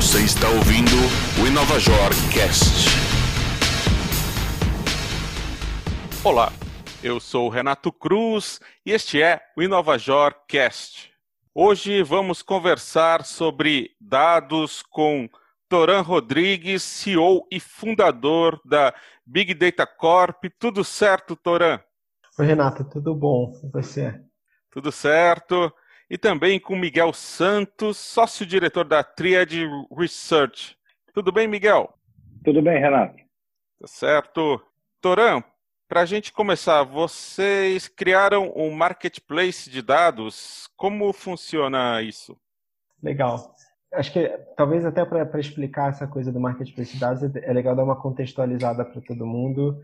Você está ouvindo o Inovajor Cast. Olá, eu sou o Renato Cruz e este é o Inovajor Cast. Hoje vamos conversar sobre dados com Toran Rodrigues, CEO e fundador da Big Data Corp. Tudo certo, Toran? Oi, Renato, tudo bom com você? Tudo certo. E também com Miguel Santos, sócio-diretor da Triad Research. Tudo bem, Miguel? Tudo bem, Renato. Tá certo. Toran, para a gente começar, vocês criaram um marketplace de dados. Como funciona isso? Legal. Acho que talvez até para explicar essa coisa do marketplace de dados é legal dar uma contextualizada para todo mundo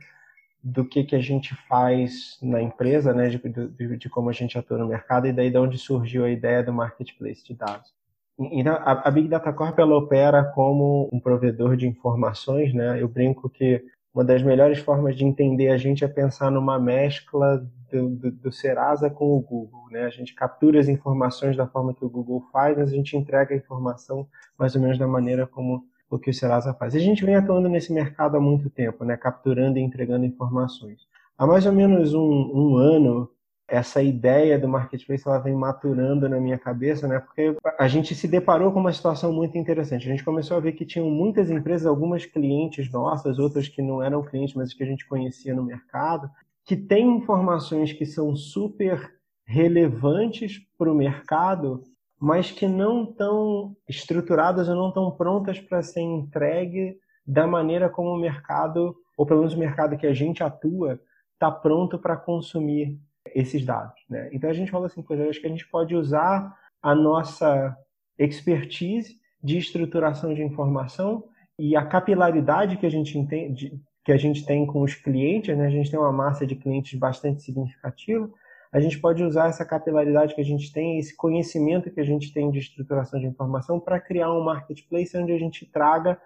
do que, que a gente faz na empresa, né, de, de, de, como a gente atua no mercado e daí de onde surgiu a ideia do marketplace de dados. Então, a, a Big Data Corp ela opera como um provedor de informações, né? Eu brinco que uma das melhores formas de entender a gente é pensar numa mescla do, do, do, Serasa com o Google. Né? A gente captura as informações da forma que o Google faz, mas a gente entrega a informação mais ou menos da maneira como o que o Serasa faz. A gente vem atuando nesse mercado há muito tempo, né? capturando e entregando informações. Há mais ou menos um, um ano, essa ideia do marketplace ela vem maturando na minha cabeça, né? Porque a gente se deparou com uma situação muito interessante. A gente começou a ver que tinham muitas empresas, algumas clientes nossas, outras que não eram clientes, mas que a gente conhecia no mercado, que têm informações que são super relevantes para o mercado, mas que não estão estruturadas ou não estão prontas para ser entregue da maneira como o mercado, ou pelo menos o mercado que a gente atua, está pronto para consumir esses dados. Né? Então a gente falou assim, pois acho que a gente pode usar a nossa expertise de estruturação de informação e a capilaridade que a gente entende, que a gente tem com os clientes, né? a gente tem uma massa de clientes bastante significativa, a gente pode usar essa capilaridade que a gente tem, esse conhecimento que a gente tem de estruturação de informação para criar um marketplace onde a gente traga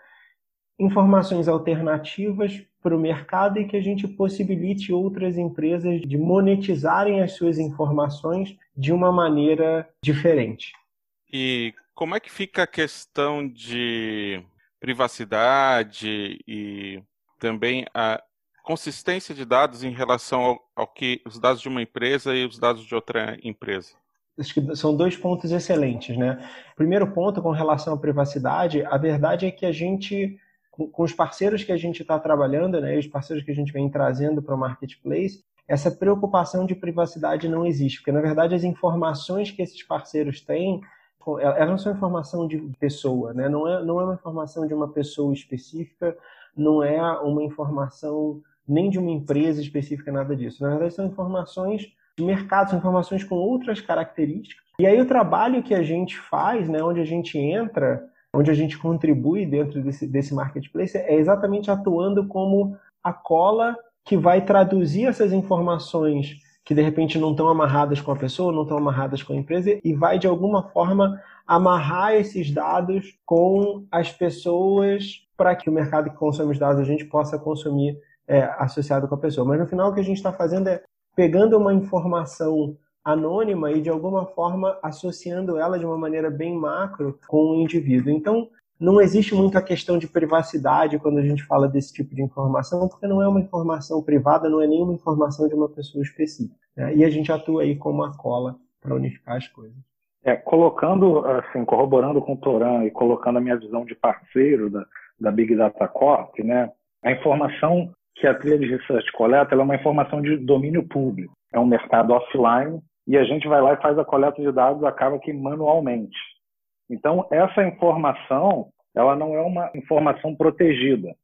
informações alternativas para o mercado e que a gente possibilite outras empresas de monetizarem as suas informações de uma maneira diferente. E como é que fica a questão de privacidade e também a consistência de dados em relação ao, ao que os dados de uma empresa e os dados de outra empresa? Acho que são dois pontos excelentes, né? Primeiro ponto com relação à privacidade, a verdade é que a gente com os parceiros que a gente está trabalhando, né, os parceiros que a gente vem trazendo para o marketplace, essa preocupação de privacidade não existe, porque na verdade as informações que esses parceiros têm, elas não são informação de pessoa, né? não, é, não é uma informação de uma pessoa específica, não é uma informação nem de uma empresa específica, nada disso. Na verdade, são informações de mercado, são informações com outras características. E aí o trabalho que a gente faz, né, onde a gente entra, onde a gente contribui dentro desse, desse marketplace é exatamente atuando como a cola que vai traduzir essas informações que de repente não estão amarradas com a pessoa, não estão amarradas com a empresa e vai de alguma forma amarrar esses dados com as pessoas para que o mercado que consome os dados a gente possa consumir é, associado com a pessoa. Mas no final o que a gente está fazendo é pegando uma informação anônima e de alguma forma associando ela de uma maneira bem macro com o indivíduo. Então, não existe muita questão de privacidade quando a gente fala desse tipo de informação, porque não é uma informação privada, não é nenhuma informação de uma pessoa específica. Né? E a gente atua aí como uma cola para unificar as coisas. É, colocando, assim, corroborando com o Toran e colocando a minha visão de parceiro da, da Big Data Corp, né, a informação que a trilha de research coleta é uma informação de domínio público. É um mercado offline e a gente vai lá e faz a coleta de dados, acaba que manualmente. Então, essa informação, ela não é uma informação protegida.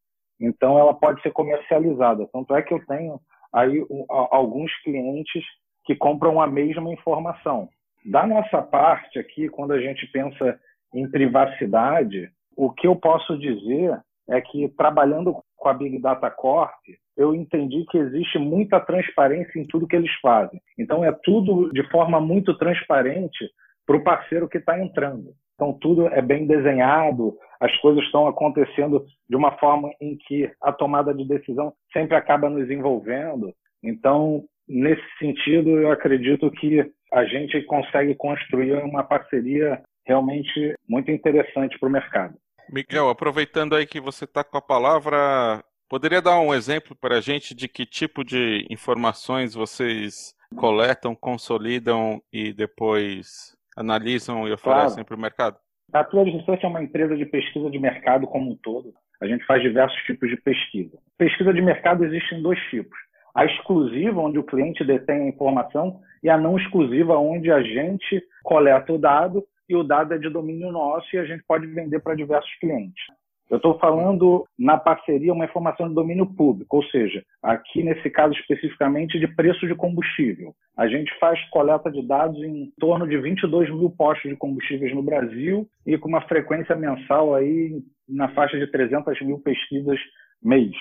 Então, ela pode ser comercializada. Tanto é que eu tenho aí alguns clientes que compram a mesma informação. Da nossa parte aqui, quando a gente pensa em privacidade, o que eu posso dizer é que trabalhando com a Big Data Corp, eu entendi que existe muita transparência em tudo que eles fazem. Então, é tudo de forma muito transparente para o parceiro que está entrando. Então, tudo é bem desenhado, as coisas estão acontecendo de uma forma em que a tomada de decisão sempre acaba nos envolvendo. Então, nesse sentido, eu acredito que a gente consegue construir uma parceria realmente muito interessante para o mercado. Miguel, aproveitando aí que você está com a palavra, poderia dar um exemplo para a gente de que tipo de informações vocês coletam, consolidam e depois analisam e oferecem claro. para o mercado? A Atual Research é uma empresa de pesquisa de mercado como um todo. A gente faz diversos tipos de pesquisa. Pesquisa de mercado existe em dois tipos. A exclusiva, onde o cliente detém a informação, e a não exclusiva, onde a gente coleta o dado e o dado é de domínio nosso e a gente pode vender para diversos clientes. Eu estou falando na parceria uma informação de domínio público, ou seja, aqui nesse caso especificamente de preço de combustível. A gente faz coleta de dados em torno de 22 mil postos de combustíveis no Brasil e com uma frequência mensal aí na faixa de 300 mil pesquisas mês.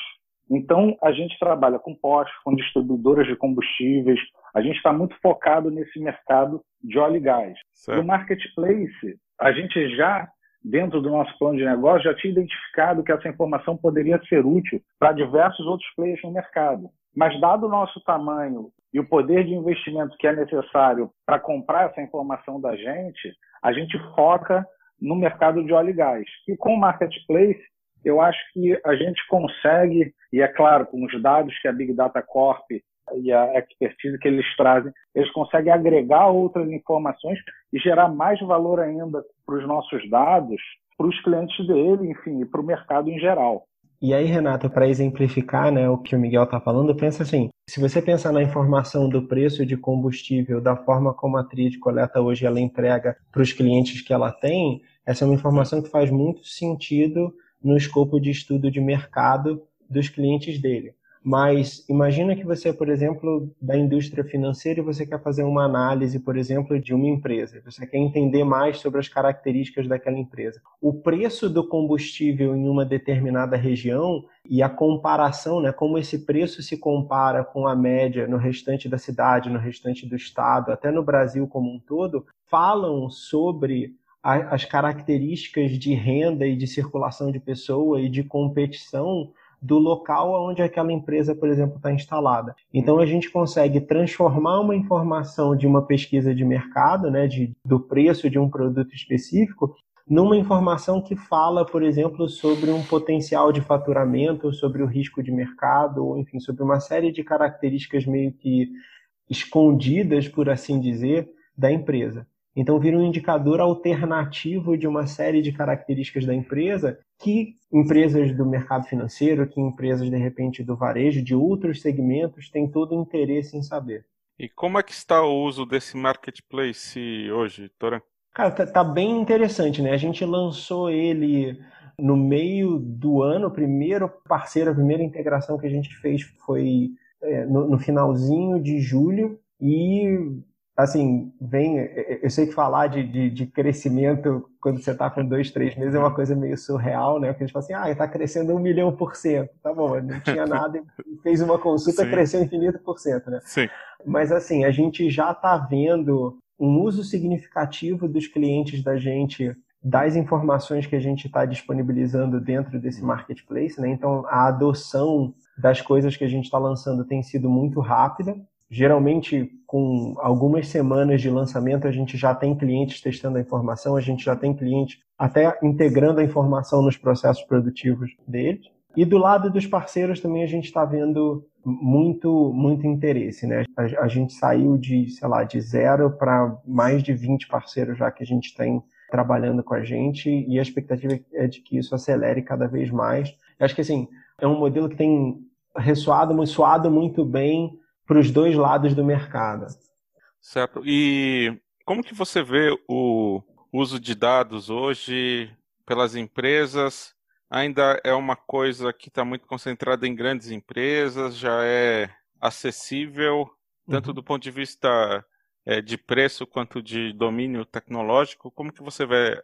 Então, a gente trabalha com postos, com distribuidoras de combustíveis, a gente está muito focado nesse mercado de óleo e gás. Certo. No marketplace, a gente já dentro do nosso plano de negócio, já tinha identificado que essa informação poderia ser útil para diversos outros players no mercado. Mas, dado o nosso tamanho e o poder de investimento que é necessário para comprar essa informação da gente, a gente foca no mercado de óleo e gás. E com o marketplace, eu acho que a gente consegue, e é claro, com os dados que a Big Data Corp e a expertise que eles trazem, eles conseguem agregar outras informações e gerar mais valor ainda para os nossos dados, para os clientes dele, enfim, e para o mercado em geral. E aí, Renato, para exemplificar né, o que o Miguel está falando, pensa assim: se você pensar na informação do preço de combustível, da forma como a trilha de coleta hoje ela entrega para os clientes que ela tem, essa é uma informação que faz muito sentido no escopo de estudo de mercado dos clientes dele. Mas imagina que você, por exemplo, da indústria financeira e você quer fazer uma análise, por exemplo, de uma empresa. Você quer entender mais sobre as características daquela empresa. O preço do combustível em uma determinada região e a comparação, né, como esse preço se compara com a média no restante da cidade, no restante do estado, até no Brasil como um todo, falam sobre as características de renda e de circulação de pessoa e de competição do local onde aquela empresa, por exemplo, está instalada. Então a gente consegue transformar uma informação de uma pesquisa de mercado, né, de, do preço de um produto específico, numa informação que fala, por exemplo, sobre um potencial de faturamento, sobre o risco de mercado, ou enfim, sobre uma série de características meio que escondidas, por assim dizer, da empresa. Então, vira um indicador alternativo de uma série de características da empresa que empresas do mercado financeiro, que empresas, de repente, do varejo, de outros segmentos, têm todo o interesse em saber. E como é que está o uso desse marketplace hoje, Toran? Cara, tá, tá, bem interessante, né? A gente lançou ele no meio do ano, o primeiro parceiro, a primeira integração que a gente fez foi é, no, no finalzinho de julho e assim, vem. Eu sei que falar de, de, de crescimento quando você está com dois, três meses é uma coisa meio surreal, né? Porque a gente fala assim, ah, está crescendo um milhão por cento. Tá bom, não tinha nada e fez uma consulta, Sim. cresceu infinito por cento, né? Sim. Mas assim, a gente já está vendo um uso significativo dos clientes da gente das informações que a gente está disponibilizando dentro desse marketplace, né? Então a adoção das coisas que a gente está lançando tem sido muito rápida. Geralmente, com algumas semanas de lançamento, a gente já tem clientes testando a informação, a gente já tem clientes até integrando a informação nos processos produtivos deles. E do lado dos parceiros também a gente está vendo muito, muito interesse, né? A, a, gente saiu de, sei lá, de zero para mais de 20 parceiros já que a gente tem trabalhando com a gente e a expectativa é de que isso acelere cada vez mais. Eu acho que, assim, é um modelo que tem ressoado, soado muito bem para os dois lados do mercado. Certo. E como que você vê o uso de dados hoje pelas empresas? Ainda é uma coisa que está muito concentrada em grandes empresas, já é acessível, tanto uhum. do ponto de vista é, de preço quanto de domínio tecnológico. Como que você vê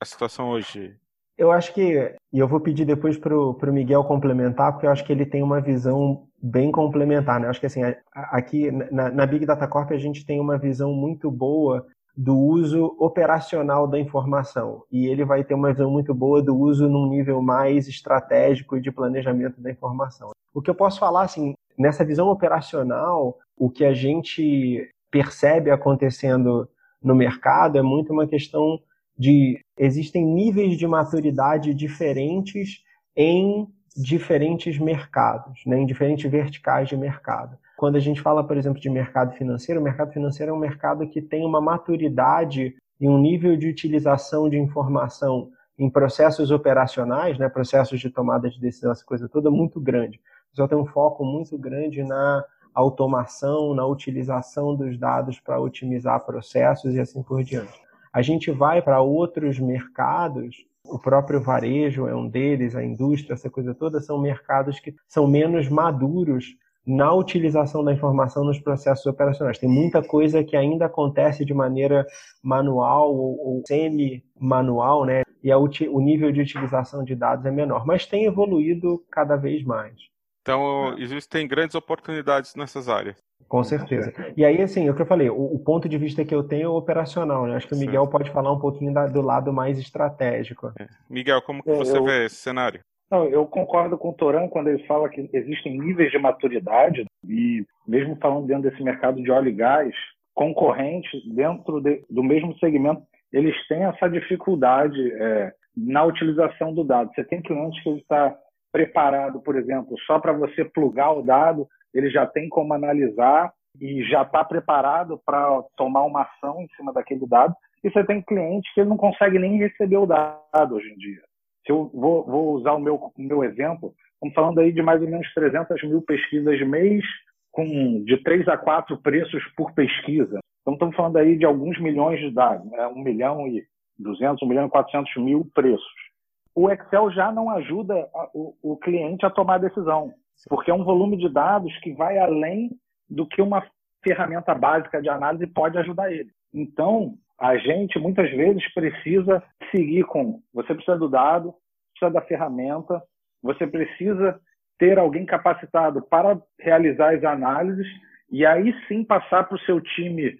a situação hoje? Eu acho que, e eu vou pedir depois para o Miguel complementar, porque eu acho que ele tem uma visão bem complementar. Né? Eu acho que assim, aqui na, na Big Data Corp a gente tem uma visão muito boa do uso operacional da informação e ele vai ter uma visão muito boa do uso num nível mais estratégico de planejamento da informação. O que eu posso falar assim, nessa visão operacional, o que a gente percebe acontecendo no mercado é muito uma questão de existem níveis de maturidade diferentes em diferentes mercados, né, em diferentes verticais de mercado. Quando a gente fala, por exemplo, de mercado financeiro, o mercado financeiro é um mercado que tem uma maturidade e um nível de utilização de informação em processos operacionais, né, processos de tomada de decisão, essa coisa toda, muito grande. Só tem um foco muito grande na automação, na utilização dos dados para otimizar processos e assim por diante. A gente vai para outros mercados o próprio varejo é um deles, a indústria, essa coisa toda, são mercados que são menos maduros na utilização da informação nos processos operacionais. Tem muita coisa que ainda acontece de maneira manual ou, ou semi-manual, né? E a, o nível de utilização de dados é menor, mas tem evoluído cada vez mais. Então, existem grandes oportunidades nessas áreas. Com certeza. E aí, assim, é o que eu falei, o, o ponto de vista que eu tenho é operacional, né? Acho que o Miguel pode falar um pouquinho da, do lado mais estratégico. É. Miguel, como que é, você eu... vê esse cenário? Não, eu concordo com o Toran quando ele fala que existem níveis de maturidade e mesmo falando dentro desse mercado de óleo e gás, concorrentes dentro de, do mesmo segmento, eles têm essa dificuldade é, na utilização do dado. Você tem clientes que ele está preparado, por exemplo, só para você plugar o dado ele já tem como analisar e já está preparado para tomar uma ação em cima daquele dado. E você tem cliente que não consegue nem receber o dado hoje em dia. Se eu vou, vou usar o meu, meu exemplo, estamos falando aí de mais ou menos 300 mil pesquisas mês, com de 3 a 4 preços por pesquisa. Então, estamos falando aí de alguns milhões de dados, né? 1 milhão e 200, 1 milhão e 400 mil preços. O Excel já não ajuda a, o, o cliente a tomar decisão porque é um volume de dados que vai além do que uma ferramenta básica de análise pode ajudar ele. Então, a gente muitas vezes precisa seguir com: você precisa do dado, precisa da ferramenta, você precisa ter alguém capacitado para realizar as análises e aí sim passar para o seu time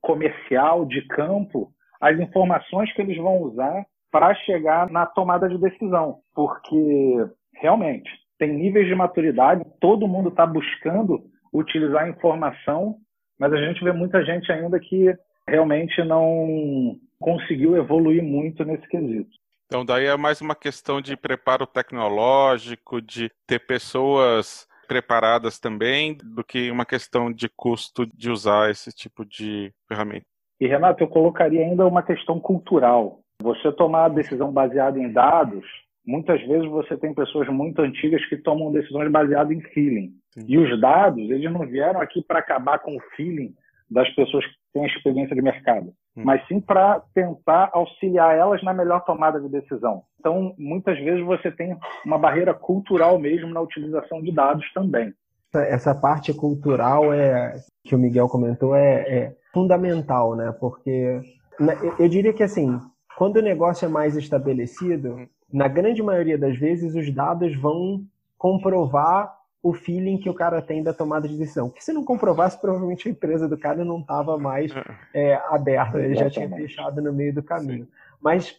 comercial de campo as informações que eles vão usar para chegar na tomada de decisão, porque realmente tem níveis de maturidade, todo mundo está buscando utilizar a informação, mas a gente vê muita gente ainda que realmente não conseguiu evoluir muito nesse quesito. Então, daí é mais uma questão de preparo tecnológico, de ter pessoas preparadas também, do que uma questão de custo de usar esse tipo de ferramenta. E, Renato, eu colocaria ainda uma questão cultural. Você tomar a decisão baseada em dados muitas vezes você tem pessoas muito antigas que tomam decisões baseadas em feeling. Sim. E os dados, eles não vieram aqui para acabar com o feeling das pessoas que têm experiência de mercado, hum. mas sim para tentar auxiliar elas na melhor tomada de decisão. Então, muitas vezes você tem uma barreira cultural mesmo na utilização de dados também. Essa parte cultural é que o Miguel comentou é, é fundamental, né? Porque né, eu diria que assim, quando o negócio é mais estabelecido, hum na grande maioria das vezes, os dados vão comprovar o feeling que o cara tem da tomada de decisão. Porque se não comprovasse, provavelmente a empresa do cara não estava mais é, é aberta, ele já tinha deixado no meio do caminho. Mas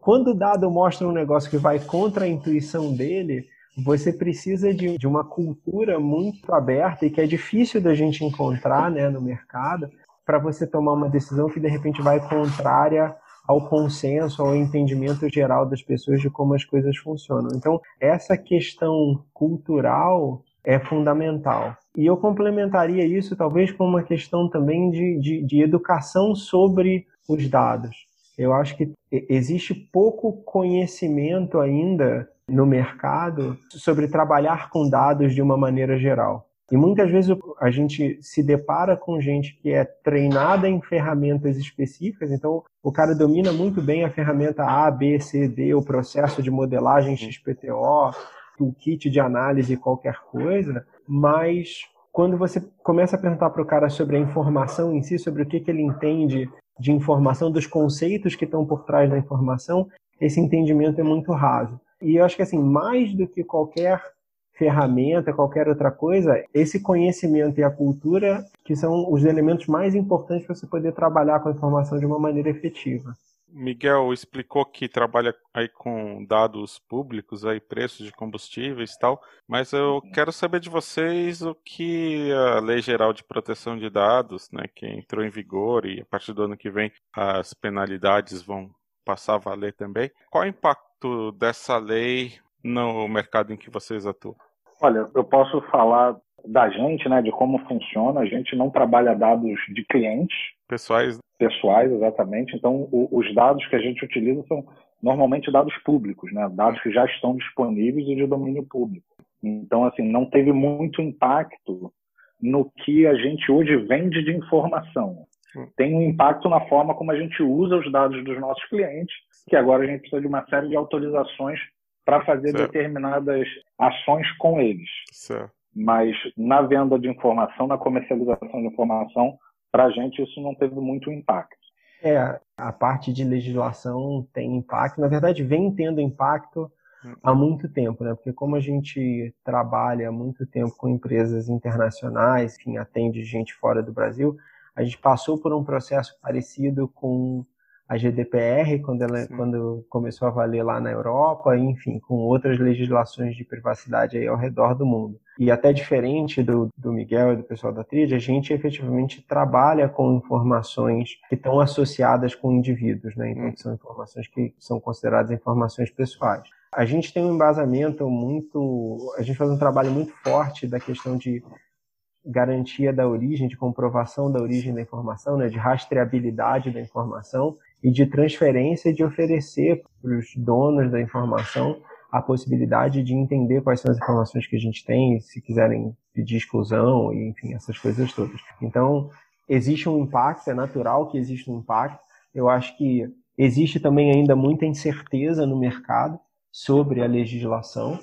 quando o dado mostra um negócio que vai contra a intuição dele, você precisa de, de uma cultura muito aberta e que é difícil da gente encontrar né, no mercado para você tomar uma decisão que de repente vai contrária ao consenso, ao entendimento geral das pessoas de como as coisas funcionam. Então, essa questão cultural é fundamental. E eu complementaria isso talvez com uma questão também de, de, de educação sobre os dados. Eu acho que existe pouco conhecimento ainda no mercado sobre trabalhar com dados de uma maneira geral. E muitas vezes a gente se depara com gente que é treinada em ferramentas específicas, então o cara domina muito bem a ferramenta A, B, C, D, o processo de modelagem XPTO, o kit de análise, qualquer coisa, mas quando você começa a perguntar para o cara sobre a informação em si, sobre o que, que ele entende de informação, dos conceitos que estão por trás da informação, esse entendimento é muito raso. E eu acho que assim, mais do que qualquer ferramenta, qualquer outra coisa, esse conhecimento e a cultura que são os elementos mais importantes para você poder trabalhar com a informação de uma maneira efetiva. Miguel explicou que trabalha aí com dados públicos, aí preços de combustíveis e tal, mas eu quero saber de vocês o que a Lei Geral de Proteção de Dados, né, que entrou em vigor e a partir do ano que vem as penalidades vão passar a valer também. Qual é o impacto dessa lei no mercado em que vocês atuam? Olha, eu posso falar da gente, né, de como funciona. A gente não trabalha dados de clientes. Pessoais. Pessoais, exatamente. Então, o, os dados que a gente utiliza são normalmente dados públicos, né, dados que já estão disponíveis e de domínio público. Então, assim, não teve muito impacto no que a gente hoje vende de informação. Hum. Tem um impacto na forma como a gente usa os dados dos nossos clientes, que agora a gente precisa de uma série de autorizações para fazer certo. determinadas ações com eles. Certo. Mas na venda de informação, na comercialização de informação, para a gente isso não teve muito impacto. É, a parte de legislação tem impacto. Na verdade, vem tendo impacto há muito tempo, né? Porque como a gente trabalha há muito tempo com empresas internacionais, que atende gente fora do Brasil, a gente passou por um processo parecido com a GDPR, quando, ela, quando começou a valer lá na Europa, enfim, com outras legislações de privacidade aí ao redor do mundo. E até diferente do, do Miguel e do pessoal da Tríade, a gente efetivamente trabalha com informações que estão associadas com indivíduos, né? Então, hum. são informações que são consideradas informações pessoais. A gente tem um embasamento muito. A gente faz um trabalho muito forte da questão de garantia da origem, de comprovação da origem da informação, né, de rastreabilidade da informação e de transferência de oferecer para os donos da informação a possibilidade de entender quais são as informações que a gente tem, se quiserem pedir exclusão, e, enfim, essas coisas todas. Então, existe um impacto, é natural que exista um impacto. Eu acho que existe também ainda muita incerteza no mercado sobre a legislação,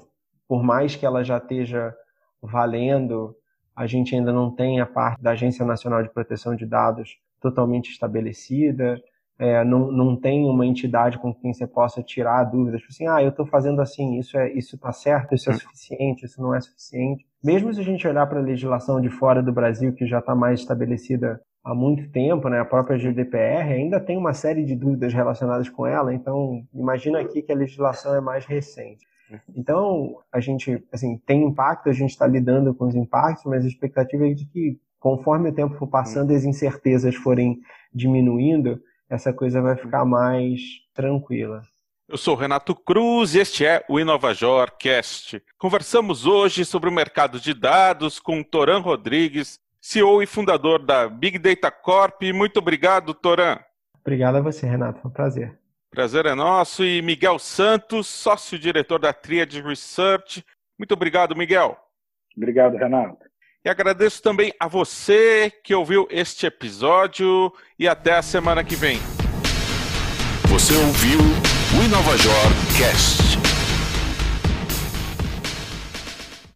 por mais que ela já esteja valendo, a gente ainda não tem a parte da Agência Nacional de Proteção de Dados totalmente estabelecida, é, não, não tem uma entidade com quem você possa tirar dúvidas, tipo assim, ah, eu estou fazendo assim, isso é isso está certo, isso é hum. suficiente, isso não é suficiente. Mesmo se a gente olhar para a legislação de fora do Brasil, que já está mais estabelecida há muito tempo, né, a própria GDPR ainda tem uma série de dúvidas relacionadas com ela, então imagina aqui que a legislação é mais recente. Então, a gente, assim, tem impacto, a gente está lidando com os impactos, mas a expectativa é de que, conforme o tempo for passando e as incertezas forem diminuindo, essa coisa vai ficar mais tranquila. Eu sou Renato Cruz e este é o InovaJor Cast. Conversamos hoje sobre o mercado de dados com Toran Rodrigues, CEO e fundador da Big Data Corp. Muito obrigado, Toran. Obrigado a você, Renato. Foi um prazer. Prazer é nosso. E Miguel Santos, sócio-diretor da Triad Research. Muito obrigado, Miguel. Obrigado, Renato. E agradeço também a você que ouviu este episódio e até a semana que vem. Você ouviu o InovaJor Cast.